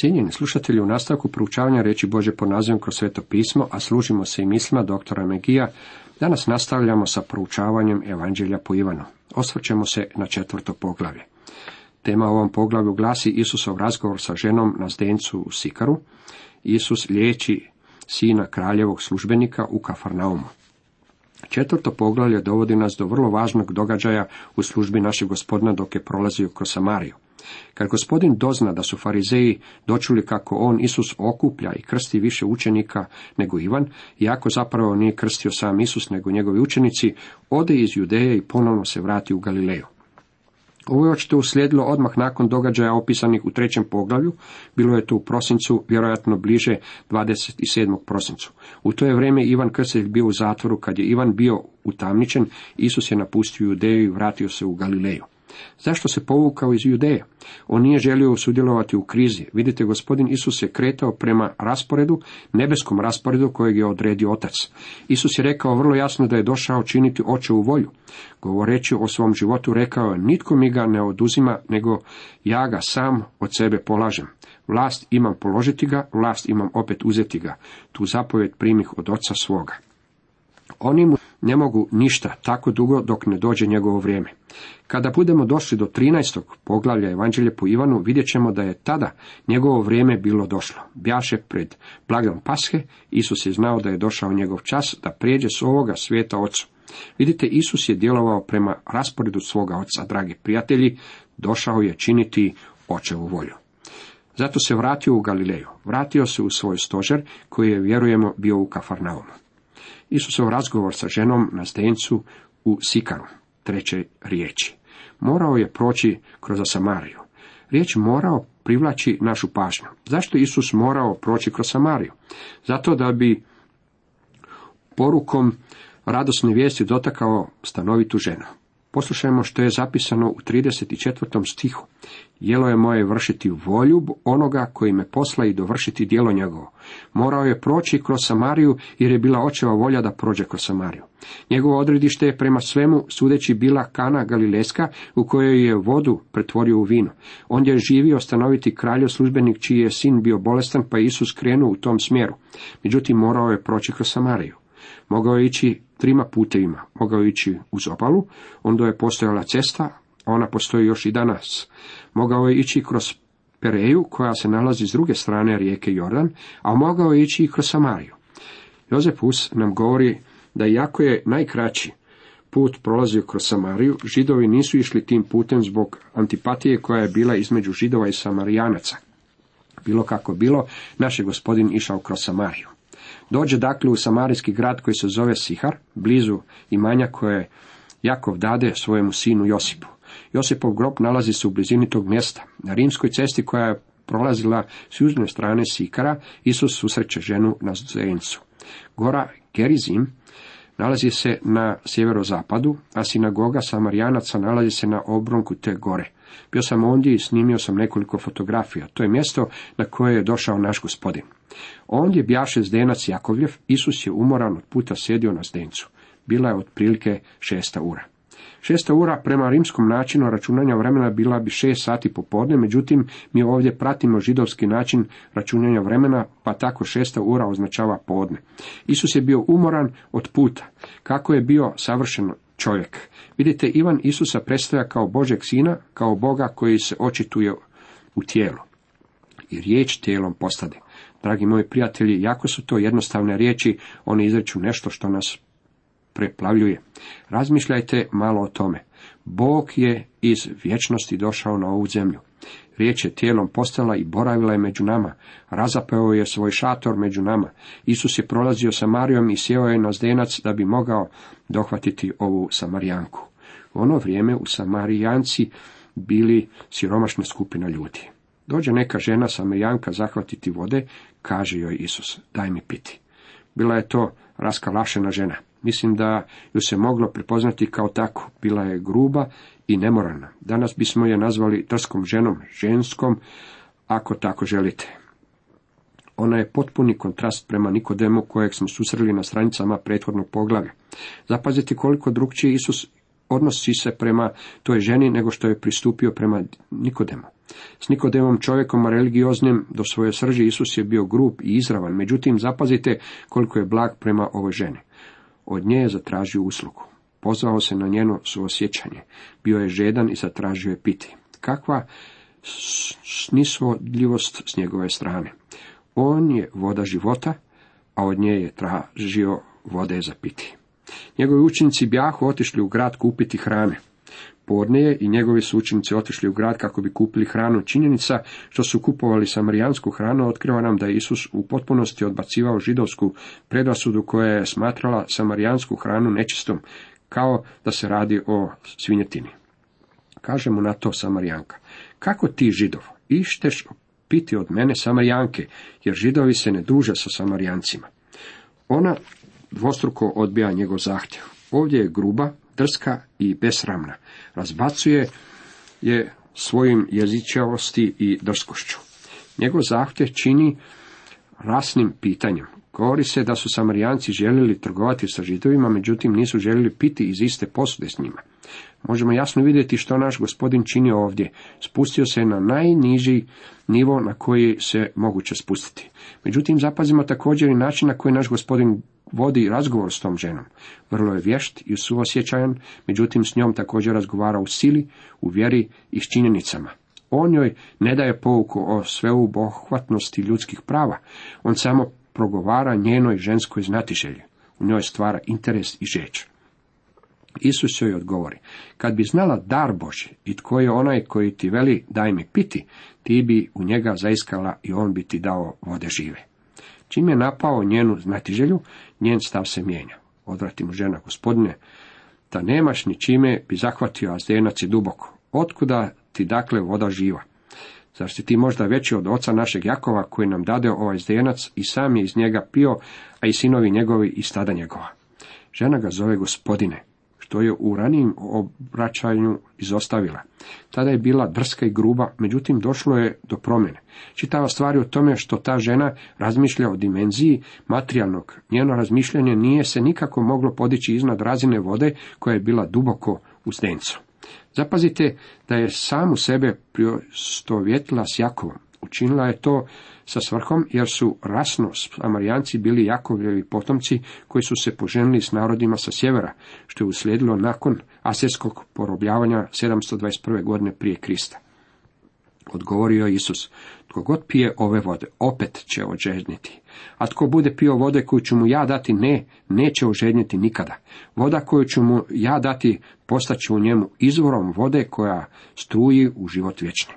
Cijenjeni slušatelji, u nastavku proučavanja reći Bože po nazivom kroz sveto pismo, a služimo se i mislima doktora Megija, danas nastavljamo sa proučavanjem Evanđelja po Ivanu. Osvrćemo se na četvrto poglavlje. Tema u ovom poglavlju glasi Isusov razgovor sa ženom na zdencu u Sikaru. Isus liječi sina kraljevog službenika u Kafarnaumu. Četvrto poglavlje dovodi nas do vrlo važnog događaja u službi našeg gospodina dok je prolazio kroz Samariju. Kad gospodin dozna da su farizeji dočuli kako on Isus okuplja i krsti više učenika nego Ivan, iako zapravo nije krstio sam Isus nego njegovi učenici, ode iz Judeje i ponovno se vrati u Galileju. Ovo je očito uslijedilo odmah nakon događaja opisanih u trećem poglavlju, bilo je to u prosincu, vjerojatno bliže 27. prosincu. U to je vrijeme Ivan Krstitelj bio u zatvoru, kad je Ivan bio utamničen, Isus je napustio Judeju i vratio se u Galileju. Zašto se povukao iz Judeje? On nije želio sudjelovati u krizi. Vidite, gospodin Isus je kretao prema rasporedu, nebeskom rasporedu kojeg je odredio otac. Isus je rekao vrlo jasno da je došao činiti očevu volju. Govoreći o svom životu rekao je, nitko mi ga ne oduzima, nego ja ga sam od sebe polažem. Vlast imam položiti ga, vlast imam opet uzeti ga. Tu zapovjed primih od oca svoga. Oni mu ne mogu ništa tako dugo dok ne dođe njegovo vrijeme. Kada budemo došli do 13. poglavlja Evanđelje po Ivanu, vidjet ćemo da je tada njegovo vrijeme bilo došlo. Bjaše pred blagdom Pashe, Isus je znao da je došao njegov čas da prijeđe s ovoga svijeta ocu. Vidite, Isus je djelovao prema rasporedu svoga oca, dragi prijatelji, došao je činiti očevu volju. Zato se vratio u Galileju, vratio se u svoj stožer koji je, vjerujemo, bio u Kafarnaumu. Isusov razgovor sa ženom na stencu u Sikaru, treće riječi. Morao je proći kroz Samariju. Riječ morao privlači našu pažnju. Zašto Isus morao proći kroz Samariju? Zato da bi porukom radosne vijesti dotakao stanovitu ženu. Poslušajmo što je zapisano u 34. stihu. Jelo je moje vršiti volju onoga koji me posla i dovršiti djelo njegovo. Morao je proći kroz Samariju jer je bila očeva volja da prođe kroz Samariju. Njegovo odredište je prema svemu sudeći bila Kana Galileska u kojoj je vodu pretvorio u vino. On je živio stanoviti kralj službenik čiji je sin bio bolestan pa Isus krenuo u tom smjeru. Međutim morao je proći kroz Samariju. Mogao je ići trima putevima. Mogao ići uz obalu, onda je postojala cesta, a ona postoji još i danas. Mogao je ići kroz Pereju, koja se nalazi s druge strane rijeke Jordan, a mogao je ići i kroz Samariju. Jozefus nam govori da iako je najkraći put prolazio kroz Samariju, židovi nisu išli tim putem zbog antipatije koja je bila između židova i samarijanaca. Bilo kako bilo, naš je gospodin išao kroz Samariju. Dođe dakle u samarijski grad koji se zove Sihar, blizu imanja koje Jakov dade svojemu sinu Josipu. Josipov grob nalazi se u blizini tog mjesta. Na rimskoj cesti koja je prolazila s južne strane Sikara, Isus susreće ženu na Zencu. Gora Gerizim nalazi se na sjeverozapadu, a sinagoga Samarijanaca nalazi se na obronku te gore. Bio sam ondje i snimio sam nekoliko fotografija. To je mjesto na koje je došao naš gospodin. Ondje bjaše zdenac Jakovljev, Isus je umoran od puta sjedio na zdencu. Bila je otprilike šesta ura. Šesta ura prema rimskom načinu računanja vremena bila bi šest sati popodne, međutim mi ovdje pratimo židovski način računanja vremena, pa tako šesta ura označava podne. Isus je bio umoran od puta. Kako je bio savršen čovjek? Vidite, Ivan Isusa predstavlja kao Božeg sina, kao Boga koji se očituje u tijelu. I riječ tijelom postade. Dragi moji prijatelji, jako su to jednostavne riječi, one izreću nešto što nas preplavljuje. Razmišljajte malo o tome. Bog je iz vječnosti došao na ovu zemlju. Riječ je tijelom postala i boravila je među nama. Razapeo je svoj šator među nama. Isus je prolazio sa Marijom i sjeo je na zdenac da bi mogao dohvatiti ovu Samarijanku. U ono vrijeme u Samarijanci bili siromašna skupina ljudi. Dođe neka žena Samarijanka zahvatiti vode, kaže joj Isus, daj mi piti. Bila je to raskalašena žena. Mislim da ju se moglo prepoznati kao tako. Bila je gruba i nemoralna. Danas bismo je nazvali trskom ženom, ženskom, ako tako želite. Ona je potpuni kontrast prema Nikodemu kojeg smo susreli na stranicama prethodnog poglavlja. Zapazite koliko drugčije Isus odnosi se prema toj ženi nego što je pristupio prema Nikodemu. S Nikodemom čovjekom religioznim do svoje srži Isus je bio grub i izravan, međutim zapazite koliko je blag prema ovoj ženi. Od nje je zatražio uslugu. Pozvao se na njeno suosjećanje. Bio je žedan i zatražio je piti. Kakva snisvodljivost s njegove strane. On je voda života, a od nje je tražio vode za piti. Njegovi učenici bjahu otišli u grad kupiti hrane. Podne i njegovi su učenici otišli u grad kako bi kupili hranu. Činjenica što su kupovali samarijansku hranu otkriva nam da je Isus u potpunosti odbacivao židovsku predrasudu koja je smatrala samarijansku hranu nečistom, kao da se radi o svinjetini. Kaže mu na to Samarijanka, kako ti židov, išteš piti od mene Samarijanke, jer židovi se ne druže sa Samarijancima. Ona dvostruko odbija njegov zahtjev. Ovdje je gruba, drska i besramna. Razbacuje je svojim jezičavosti i drskošću. Njegov zahtjev čini rasnim pitanjem. Govori se da su Samarijanci željeli trgovati sa židovima, međutim nisu željeli piti iz iste posude s njima. Možemo jasno vidjeti što naš gospodin čini ovdje. Spustio se na najniži nivo na koji se moguće spustiti. Međutim, zapazimo također i način na koji naš gospodin vodi razgovor s tom ženom. Vrlo je vješt i suosjećajan, međutim s njom također razgovara u sili, u vjeri i s činjenicama. On joj ne daje pouku o sveubohvatnosti ljudskih prava, on samo progovara njenoj ženskoj znatiželji. U njoj stvara interes i žeć. Isus joj odgovori, kad bi znala dar Boži i tko je onaj koji ti veli daj mi piti, ti bi u njega zaiskala i on bi ti dao vode žive. Čim je napao njenu znatiželju, njen stav se mijenja. Odvrati mu žena, gospodine, da nemaš ni čime bi zahvatio azdenac i duboko. Otkuda ti dakle voda živa? Zar si ti možda veći od oca našeg Jakova koji nam dade ovaj zdenac i sam je iz njega pio, a i sinovi njegovi i stada njegova? Žena ga zove gospodine, što je u ranijim obraćanju izostavila. Tada je bila drska i gruba, međutim došlo je do promjene. Čitava stvar je u tome što ta žena razmišlja o dimenziji materijalnog. Njeno razmišljanje nije se nikako moglo podići iznad razine vode koja je bila duboko u zdencu. Zapazite da je samu sebe priostovjetila s Jakovom. Učinila je to sa svrhom jer su rasno Samarijanci bili Jakovljevi potomci koji su se poženili s narodima sa sjevera, što je uslijedilo nakon asirskog porobljavanja 721. godine prije Krista. Odgovorio je Isus, tko god pije ove vode, opet će ožedniti. A tko bude pio vode koju ću mu ja dati, ne, neće ožedniti nikada. Voda koju ću mu ja dati, postaće u njemu izvorom vode koja struji u život vječni.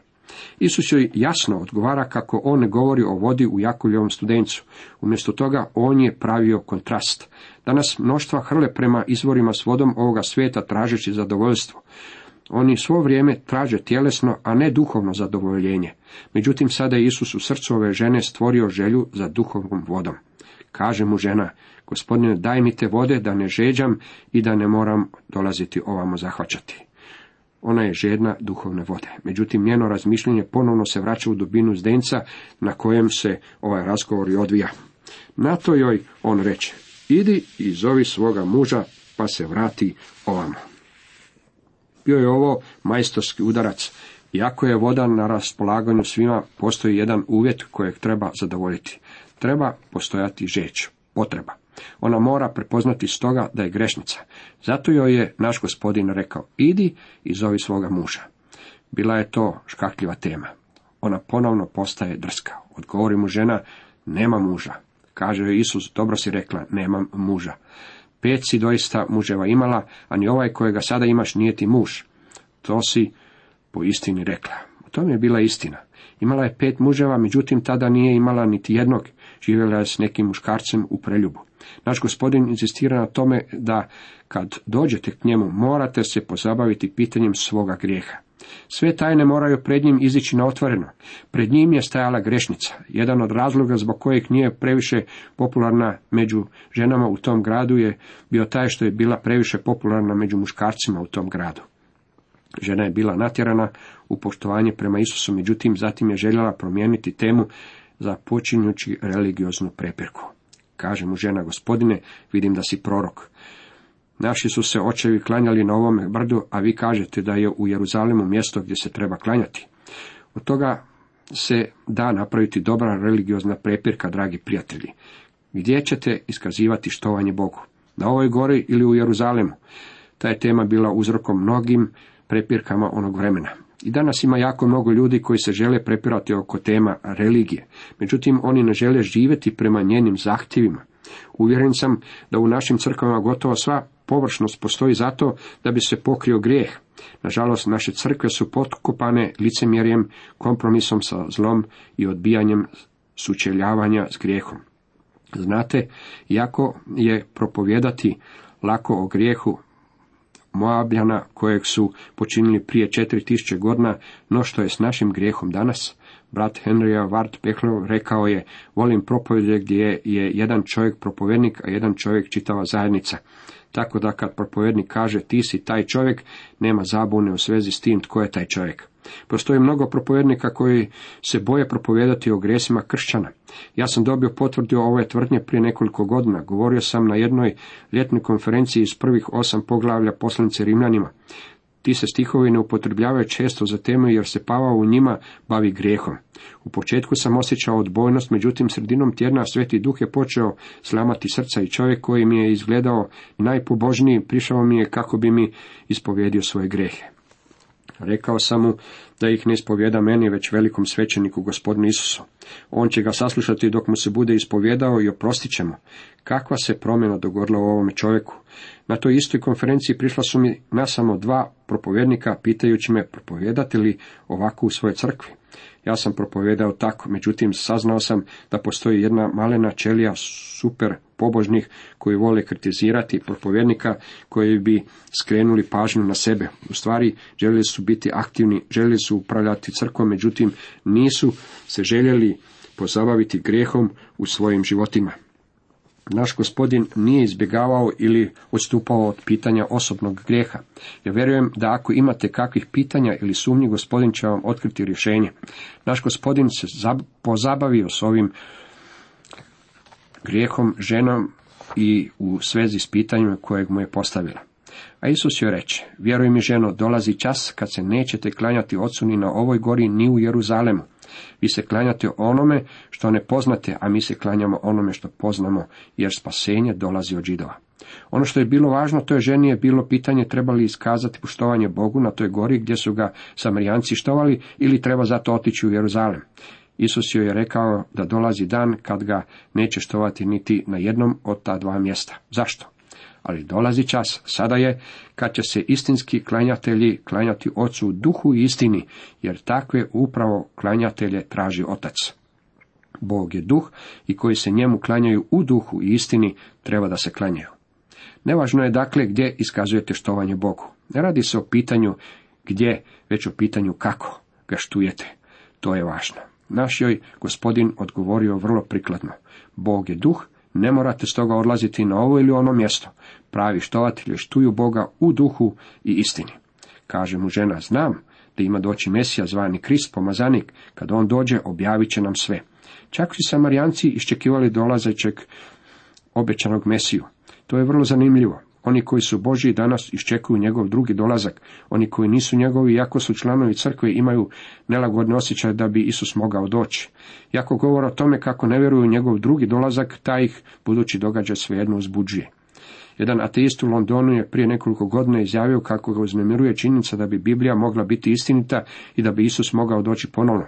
Isus joj jasno odgovara kako on govori o vodi u Jakovljevom studencu. Umjesto toga on je pravio kontrast. Danas mnoštva hrle prema izvorima s vodom ovoga svijeta tražeći zadovoljstvo. Oni svo vrijeme traže tjelesno, a ne duhovno zadovoljenje. Međutim, sada je Isus u srcu ove žene stvorio želju za duhovnom vodom. Kaže mu žena, gospodine, daj mi te vode da ne žeđam i da ne moram dolaziti ovamo zahvaćati. Ona je žedna duhovne vode. Međutim, njeno razmišljanje ponovno se vraća u dubinu zdenca na kojem se ovaj razgovor i odvija. Na to joj on reče, idi i zovi svoga muža, pa se vrati ovamo. Bio je ovo majstorski udarac. Iako je voda na raspolaganju svima, postoji jedan uvjet kojeg treba zadovoljiti. Treba postojati žeć, potreba. Ona mora prepoznati stoga da je grešnica. Zato joj je naš gospodin rekao, idi i zovi svoga muža. Bila je to škakljiva tema. Ona ponovno postaje drska. Odgovori mu žena, nema muža. Kaže joj Isus, dobro si rekla, nemam muža. Pet si doista muževa imala, a ni ovaj kojega sada imaš nije ti muž. To si po istini rekla. U tome je bila istina. Imala je pet muževa, međutim tada nije imala niti jednog. Živjela je s nekim muškarcem u preljubu. Naš gospodin insistira na tome da kad dođete k njemu morate se pozabaviti pitanjem svoga grijeha. Sve tajne moraju pred njim izići na otvoreno. Pred njim je stajala grešnica. Jedan od razloga zbog kojeg nije previše popularna među ženama u tom gradu je bio taj što je bila previše popularna među muškarcima u tom gradu. Žena je bila natjerana u poštovanje prema Isusu, međutim zatim je željela promijeniti temu za počinjući religioznu prepirku. Kaže mu žena, gospodine, vidim da si prorok. Naši su se očevi klanjali na ovome brdu, a vi kažete da je u Jeruzalemu mjesto gdje se treba klanjati. Od toga se da napraviti dobra religiozna prepirka, dragi prijatelji. Gdje ćete iskazivati štovanje Bogu? Na ovoj gori ili u Jeruzalemu? Ta je tema bila uzrokom mnogim prepirkama onog vremena. I danas ima jako mnogo ljudi koji se žele prepirati oko tema religije. Međutim, oni ne žele živjeti prema njenim zahtjevima. Uvjeren sam da u našim crkvama gotovo sva površnost postoji zato da bi se pokrio grijeh. Nažalost, naše crkve su potkopane licemjerjem, kompromisom sa zlom i odbijanjem sučeljavanja s grijehom. Znate, jako je propovjedati lako o grijehu Moabljana kojeg su počinili prije četiri tisuće godina, no što je s našim grijehom danas. Brat Henrya Ward Pechlov rekao je, volim propovjede gdje je jedan čovjek propovjednik, a jedan čovjek čitava zajednica. Tako da kad propovjednik kaže ti si taj čovjek, nema zabune u svezi s tim tko je taj čovjek. Postoji mnogo propovjednika koji se boje propovijedati o gresima kršćana. Ja sam dobio potvrdio ove tvrdnje prije nekoliko godina. Govorio sam na jednoj ljetnoj konferenciji iz prvih osam poglavlja poslanice Rimljanima. Ti se stihovi ne upotrebljavaju često za temu jer se Pavao u njima bavi grijehom. U početku sam osjećao odbojnost, međutim sredinom tjedna Sveti Duh je počeo slamati srca i čovjek koji mi je izgledao najpobožniji prišao mi je kako bi mi ispovjedio svoje grehe. Rekao sam mu da ih ne ispovjeda meni, već velikom svećeniku gospodinu Isusu. On će ga saslušati dok mu se bude ispovjedao i oprostit će mu. Kakva se promjena dogodila u ovome čovjeku? Na toj istoj konferenciji prišla su mi na samo dva propovjednika, pitajući me propovjedate li ovako u svojoj crkvi. Ja sam propovjedao tako, međutim saznao sam da postoji jedna malena čelija super pobožnih koji vole kritizirati propovjednika koji bi skrenuli pažnju na sebe. U stvari željeli su biti aktivni, željeli su upravljati crkvom, međutim nisu se željeli pozabaviti grijehom u svojim životima. Naš gospodin nije izbjegavao ili odstupao od pitanja osobnog grijeha. Ja vjerujem da ako imate kakvih pitanja ili sumnji, gospodin će vam otkriti rješenje. Naš gospodin se pozabavio s ovim grijehom ženom i u svezi s pitanjima kojeg mu je postavila. A Isus joj reče, vjeruj mi ženo, dolazi čas kad se nećete klanjati ocu ni na ovoj gori ni u Jeruzalemu. Vi se klanjate onome što ne poznate, a mi se klanjamo onome što poznamo, jer spasenje dolazi od židova. Ono što je bilo važno toj ženi je bilo pitanje treba li iskazati poštovanje Bogu na toj gori gdje su ga samarijanci štovali ili treba zato otići u Jeruzalem. Isus joj je rekao da dolazi dan kad ga neće štovati niti na jednom od ta dva mjesta. Zašto? Ali dolazi čas, sada je, kad će se istinski klanjatelji klanjati ocu u duhu i istini, jer takve upravo klanjatelje traži otac. Bog je duh i koji se njemu klanjaju u duhu i istini treba da se klanjaju. Nevažno je dakle gdje iskazujete štovanje Bogu. Ne radi se o pitanju gdje, već o pitanju kako ga štujete. To je važno. Naš joj gospodin odgovorio vrlo prikladno. Bog je duh, ne morate stoga odlaziti na ovo ili ono mjesto. Pravi štovatelji štuju Boga u duhu i istini. Kaže mu žena, znam da ima doći Mesija zvani Krist, pomazanik, kad on dođe objavit će nam sve. Čak su Samarijanci iščekivali dolazećeg obećanog Mesiju. To je vrlo zanimljivo. Oni koji su Božji danas iščekuju njegov drugi dolazak. Oni koji nisu njegovi, iako su članovi crkve, imaju nelagodne osjećaj da bi Isus mogao doći. Iako govore o tome kako ne vjeruju njegov drugi dolazak, taj ih budući događaj svejedno uzbuđuje. Jedan ateist u Londonu je prije nekoliko godina izjavio kako ga uznemiruje činjenica da bi Biblija mogla biti istinita i da bi Isus mogao doći ponovno.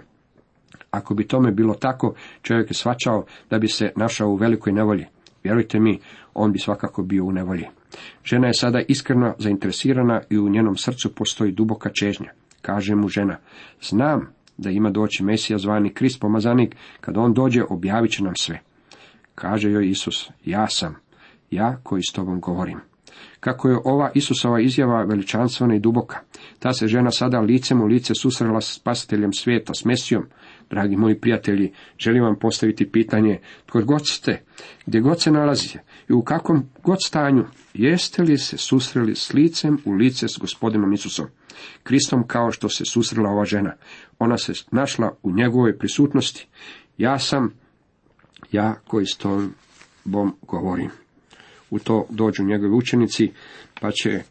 Ako bi tome bilo tako, čovjek je svačao da bi se našao u velikoj nevolji. Vjerujte mi, on bi svakako bio u nevolji. Žena je sada iskreno zainteresirana i u njenom srcu postoji duboka čežnja. Kaže mu žena, znam da ima doći Mesija zvani Krist pomazanik, kad on dođe objavit će nam sve. Kaže joj Isus, ja sam, ja koji s tobom govorim. Kako je ova Isusova izjava veličanstvena i duboka, ta se žena sada licem u lice susrela s spasiteljem svijeta, s Mesijom. Dragi moji prijatelji, želim vam postaviti pitanje, tko god ste, gdje god se nalazite i u kakvom god stanju, jeste li se susreli s licem u lice s gospodinom Isusom, Kristom kao što se susrela ova žena. Ona se našla u njegovoj prisutnosti. Ja sam, ja koji s tobom govorim. U to dođu njegovi učenici, pa će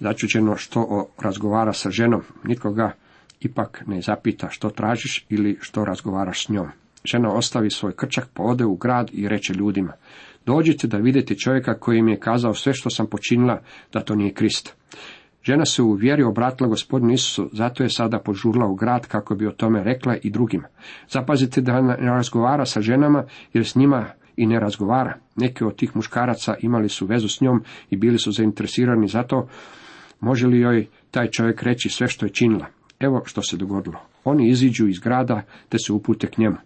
začuđeno što razgovara sa ženom. Nitko ga ipak ne zapita što tražiš ili što razgovaraš s njom. Žena ostavi svoj krčak, pa ode u grad i reče ljudima, dođite da vidite čovjeka koji mi je kazao sve što sam počinila, da to nije Krist. Žena se u vjeri obratila gospodinu Isusu, zato je sada požurla u grad kako bi o tome rekla i drugima. Zapazite da ne razgovara sa ženama, jer s njima i ne razgovara. Neki od tih muškaraca imali su vezu s njom i bili su zainteresirani za to, može li joj taj čovjek reći sve što je činila. Evo što se dogodilo. Oni iziđu iz grada te se upute k njemu.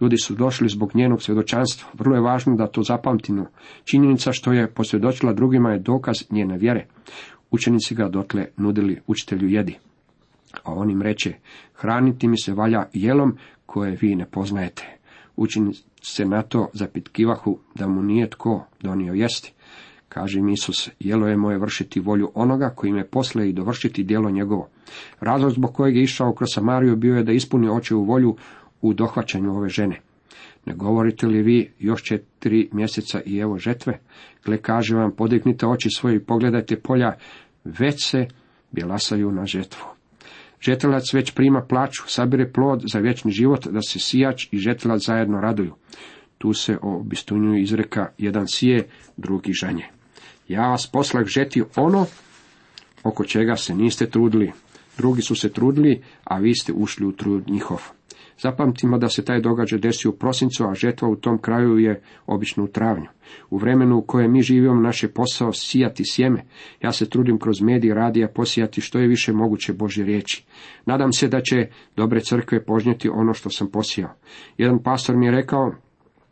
Ljudi su došli zbog njenog svjedočanstva. Vrlo je važno da to zapamtimo. Činjenica što je posvjedočila drugima je dokaz njene vjere. Učenici ga dotle nudili učitelju jedi. A on im reče, hraniti mi se valja jelom koje vi ne poznajete. Učenici se na to zapitkivahu da mu nije tko donio jesti. Kaže im Isus, jelo je moje vršiti volju onoga koji me posle i dovršiti djelo njegovo. Razlog zbog kojeg je išao kroz Samariju bio je da ispuni očevu volju u dohvaćanju ove žene. Ne govorite li vi još četiri mjeseca i evo žetve? Gle kaže vam, podignite oči svoje i pogledajte polja, već se bjelasaju na žetvu. Žetelac već prima plaću, sabire plod za vječni život, da se sijač i žetelac zajedno raduju. Tu se o bistunju izreka jedan sije, drugi žanje. Ja vas poslah žeti ono oko čega se niste trudili. Drugi su se trudili, a vi ste ušli u trud njihov. Zapamtimo da se taj događaj desi u prosincu, a žetva u tom kraju je obično u travnju. U vremenu u kojem mi živimo naš je posao sijati sjeme. Ja se trudim kroz medije radija posijati što je više moguće Božje riječi. Nadam se da će dobre crkve požnjeti ono što sam posijao. Jedan pastor mi je rekao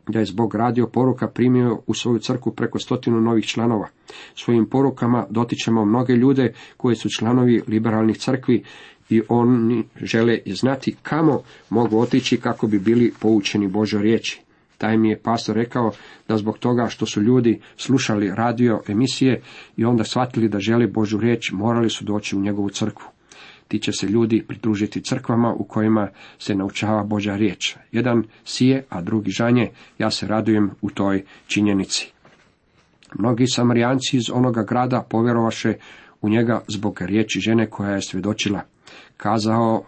da je zbog radio poruka primio u svoju crku preko stotinu novih članova. Svojim porukama dotičemo mnoge ljude koji su članovi liberalnih crkvi i oni žele znati kamo mogu otići kako bi bili poučeni Božoj riječi. Taj mi je pastor rekao da zbog toga što su ljudi slušali radio emisije i onda shvatili da žele Božu riječ, morali su doći u njegovu crkvu. Ti će se ljudi pridružiti crkvama u kojima se naučava Božja riječ. Jedan sije, a drugi žanje, ja se radujem u toj činjenici. Mnogi samarijanci iz onoga grada povjerovaše u njega zbog riječi žene koja je svjedočila. Kazao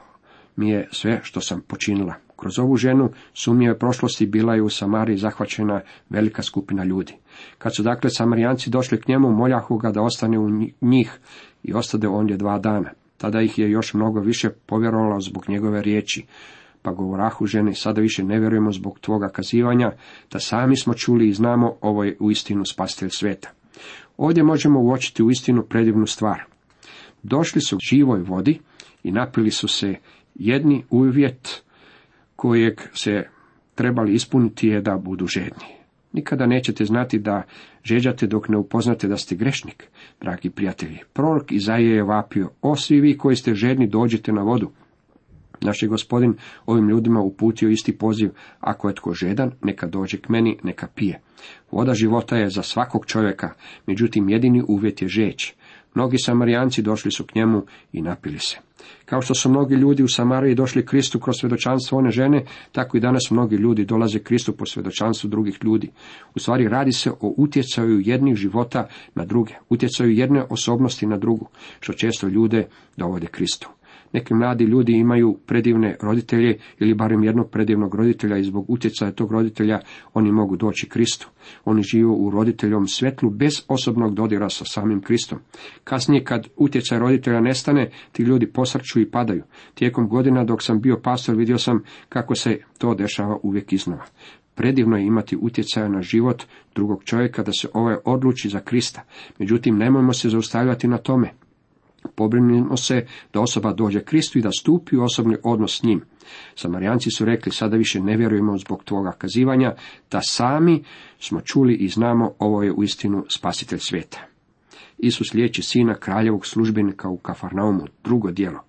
mi je sve što sam počinila. Kroz ovu ženu sumnjive prošlosti bila je u Samariji zahvaćena velika skupina ljudi. Kad su dakle Samarijanci došli k njemu, moljahu ga da ostane u njih i ostade ondje dva dana. Tada ih je još mnogo više povjerovalo zbog njegove riječi. Pa govorahu ženi, sada više ne vjerujemo zbog tvoga kazivanja, da sami smo čuli i znamo ovo je uistinu spastelj sveta. Ovdje možemo uočiti uistinu predivnu stvar. Došli su živoj vodi i napili su se jedni uvjet kojeg se trebali ispuniti je da budu žedni. Nikada nećete znati da žeđate dok ne upoznate da ste grešnik, dragi prijatelji. Prorok Izaije je vapio, o svi vi koji ste žedni dođite na vodu. Naš je gospodin ovim ljudima uputio isti poziv, ako je tko žedan, neka dođe k meni, neka pije. Voda života je za svakog čovjeka, međutim jedini uvjet je žeć. Mnogi samarijanci došli su k njemu i napili se. Kao što su mnogi ljudi u Samariji došli Kristu kroz svjedočanstvo one žene, tako i danas mnogi ljudi dolaze Kristu po svjedočanstvu drugih ljudi. U stvari radi se o utjecaju jednih života na druge, utjecaju jedne osobnosti na drugu, što često ljude dovode Kristu. Neki mladi ljudi imaju predivne roditelje ili barem jednog predivnog roditelja i zbog utjecaja tog roditelja oni mogu doći Kristu. Oni žive u roditeljom svetlu bez osobnog dodira sa samim Kristom. Kasnije kad utjecaj roditelja nestane, ti ljudi posrću i padaju. Tijekom godina dok sam bio pastor vidio sam kako se to dešava uvijek iznova. Predivno je imati utjecaja na život drugog čovjeka da se ovaj odluči za Krista. Međutim, nemojmo se zaustavljati na tome. Pobrinimo se da osoba dođe Kristu i da stupi u osobni odnos s njim. Samarijanci su rekli, sada više ne vjerujemo zbog tvoga kazivanja, da sami smo čuli i znamo ovo je uistinu spasitelj svijeta. Isus liječi sina kraljevog službenika u Kafarnaumu, drugo dijelo.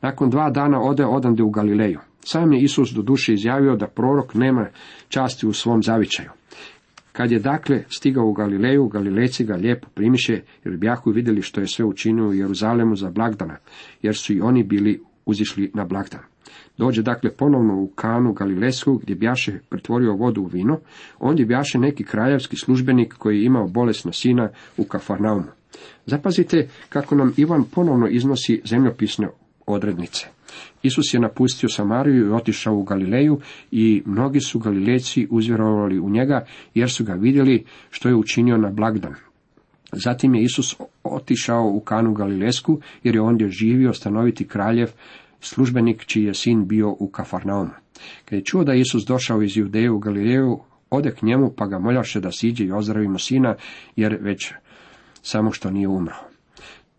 Nakon dva dana ode odande u Galileju. Sam je Isus do duše izjavio da prorok nema časti u svom zavičaju. Kad je dakle stigao u Galileju, Galilejci ga lijepo primiše, jer bjahu vidjeli što je sve učinio u Jeruzalemu za blagdana, jer su i oni bili uzišli na blagdan. Dođe dakle ponovno u kanu Galilesku gdje bjaše pretvorio vodu u vino, ondje bjaše neki kraljevski službenik koji je imao bolesna sina u Kafarnaumu. Zapazite kako nam Ivan ponovno iznosi zemljopisne odrednice. Isus je napustio Samariju i otišao u Galileju i mnogi su Galilejci uzvjerovali u njega jer su ga vidjeli što je učinio na blagdan. Zatim je Isus otišao u Kanu Galilesku jer je ondje živio stanoviti kraljev, službenik čiji je sin bio u Kafarnaumu. Kad je čuo da je Isus došao iz Judeje u Galileju, ode k njemu pa ga moljaše da siđe i ozdravimo sina, jer već samo što nije umro.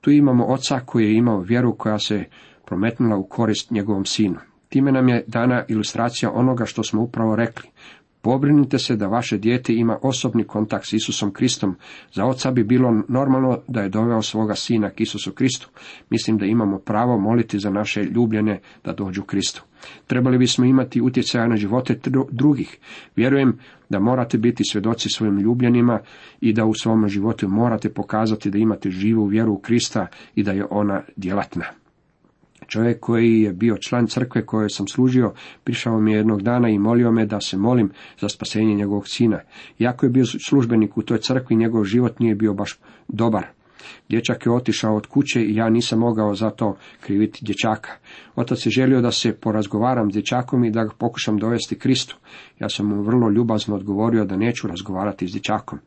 Tu imamo oca koji je imao vjeru koja se prometnula u korist njegovom sinu. Time nam je dana ilustracija onoga što smo upravo rekli. Pobrinite se da vaše dijete ima osobni kontakt s Isusom Kristom. Za oca bi bilo normalno da je doveo svoga sina k Isusu Kristu. Mislim da imamo pravo moliti za naše ljubljene da dođu Kristu. Trebali bismo imati utjecaja na živote drugih. Vjerujem da morate biti svjedoci svojim ljubljenima i da u svom životu morate pokazati da imate živu vjeru u Krista i da je ona djelatna. Čovjek koji je bio član crkve koje sam služio, prišao mi jednog dana i molio me da se molim za spasenje njegovog sina. Iako je bio službenik u toj crkvi, njegov život nije bio baš dobar. Dječak je otišao od kuće i ja nisam mogao za to kriviti dječaka. Otac je želio da se porazgovaram s dječakom i da ga pokušam dovesti Kristu. Ja sam mu vrlo ljubazno odgovorio da neću razgovarati s dječakom.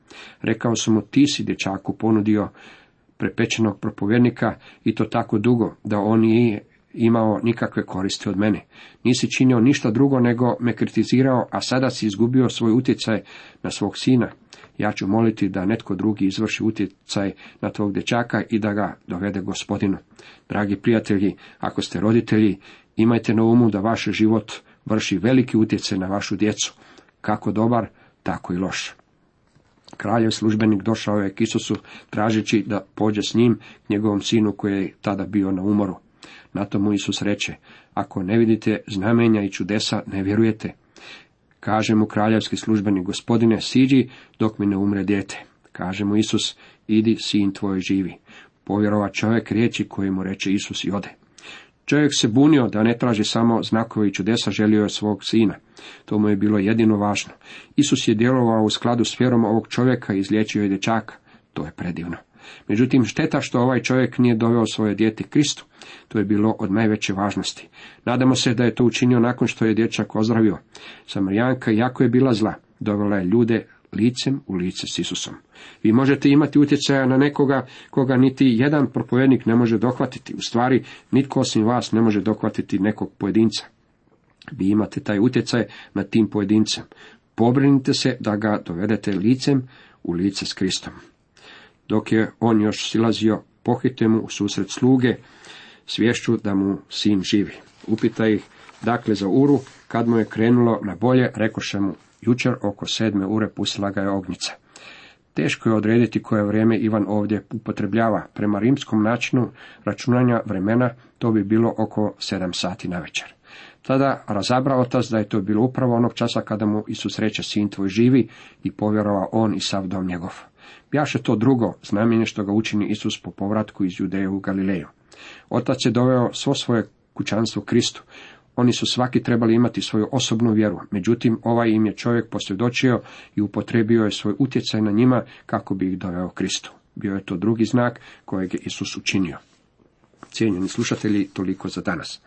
Rekao sam mu, ti si dječaku ponudio prepečenog propovjednika i to tako dugo da on nije imao nikakve koristi od mene. Nisi činio ništa drugo nego me kritizirao, a sada si izgubio svoj utjecaj na svog sina. Ja ću moliti da netko drugi izvrši utjecaj na tvog dječaka i da ga dovede gospodinu. Dragi prijatelji, ako ste roditelji, imajte na umu da vaš život vrši veliki utjecaj na vašu djecu, kako dobar, tako i loš. Kraljev službenik došao je k Isusu tražeći da pođe s njim njegovom sinu koji je tada bio na umoru. Na to mu Isus reče, ako ne vidite znamenja i čudesa, ne vjerujete. Kaže mu kraljevski službenik, gospodine, siđi dok mi ne umre dijete. Kaže mu Isus, idi, sin tvoj živi. Povjerova čovjek riječi koje mu reče Isus i ode. Čovjek se bunio da ne traži samo znakove i čudesa, želio je svog sina. To mu je bilo jedino važno. Isus je djelovao u skladu s vjerom ovog čovjeka i izliječio je dječaka. To je predivno. Međutim, šteta što ovaj čovjek nije doveo svoje dijete Kristu. To je bilo od najveće važnosti. Nadamo se da je to učinio nakon što je dječak ozdravio. Samarijanka jako je bila zla. Dovela je ljude licem u lice s Isusom. Vi možete imati utjecaja na nekoga koga niti jedan propovjednik ne može dohvatiti. U stvari, nitko osim vas ne može dohvatiti nekog pojedinca. Vi imate taj utjecaj nad tim pojedincem. Pobrinite se da ga dovedete licem u lice s Kristom. Dok je on još silazio, pohite mu u susret sluge, svješću da mu sin živi. Upita ih, dakle, za uru, kad mu je krenulo na bolje, rekoše mu, jučer oko sedme ure pustila ga je ognjica. Teško je odrediti koje vrijeme Ivan ovdje upotrebljava. Prema rimskom načinu računanja vremena to bi bilo oko sedam sati na večer. Tada razabra otac da je to bilo upravo onog časa kada mu Isus reče sin tvoj živi i povjerovao on i sav dom njegov. Bjaše to drugo znamenje što ga učini Isus po povratku iz Judeje u Galileju. Otac je doveo svo svoje kućanstvo Kristu. Oni su svaki trebali imati svoju osobnu vjeru, međutim ovaj im je čovjek posvjedočio i upotrebio je svoj utjecaj na njima kako bi ih doveo Kristu. Bio je to drugi znak kojeg je Isus učinio. Cijenjeni slušatelji, toliko za danas.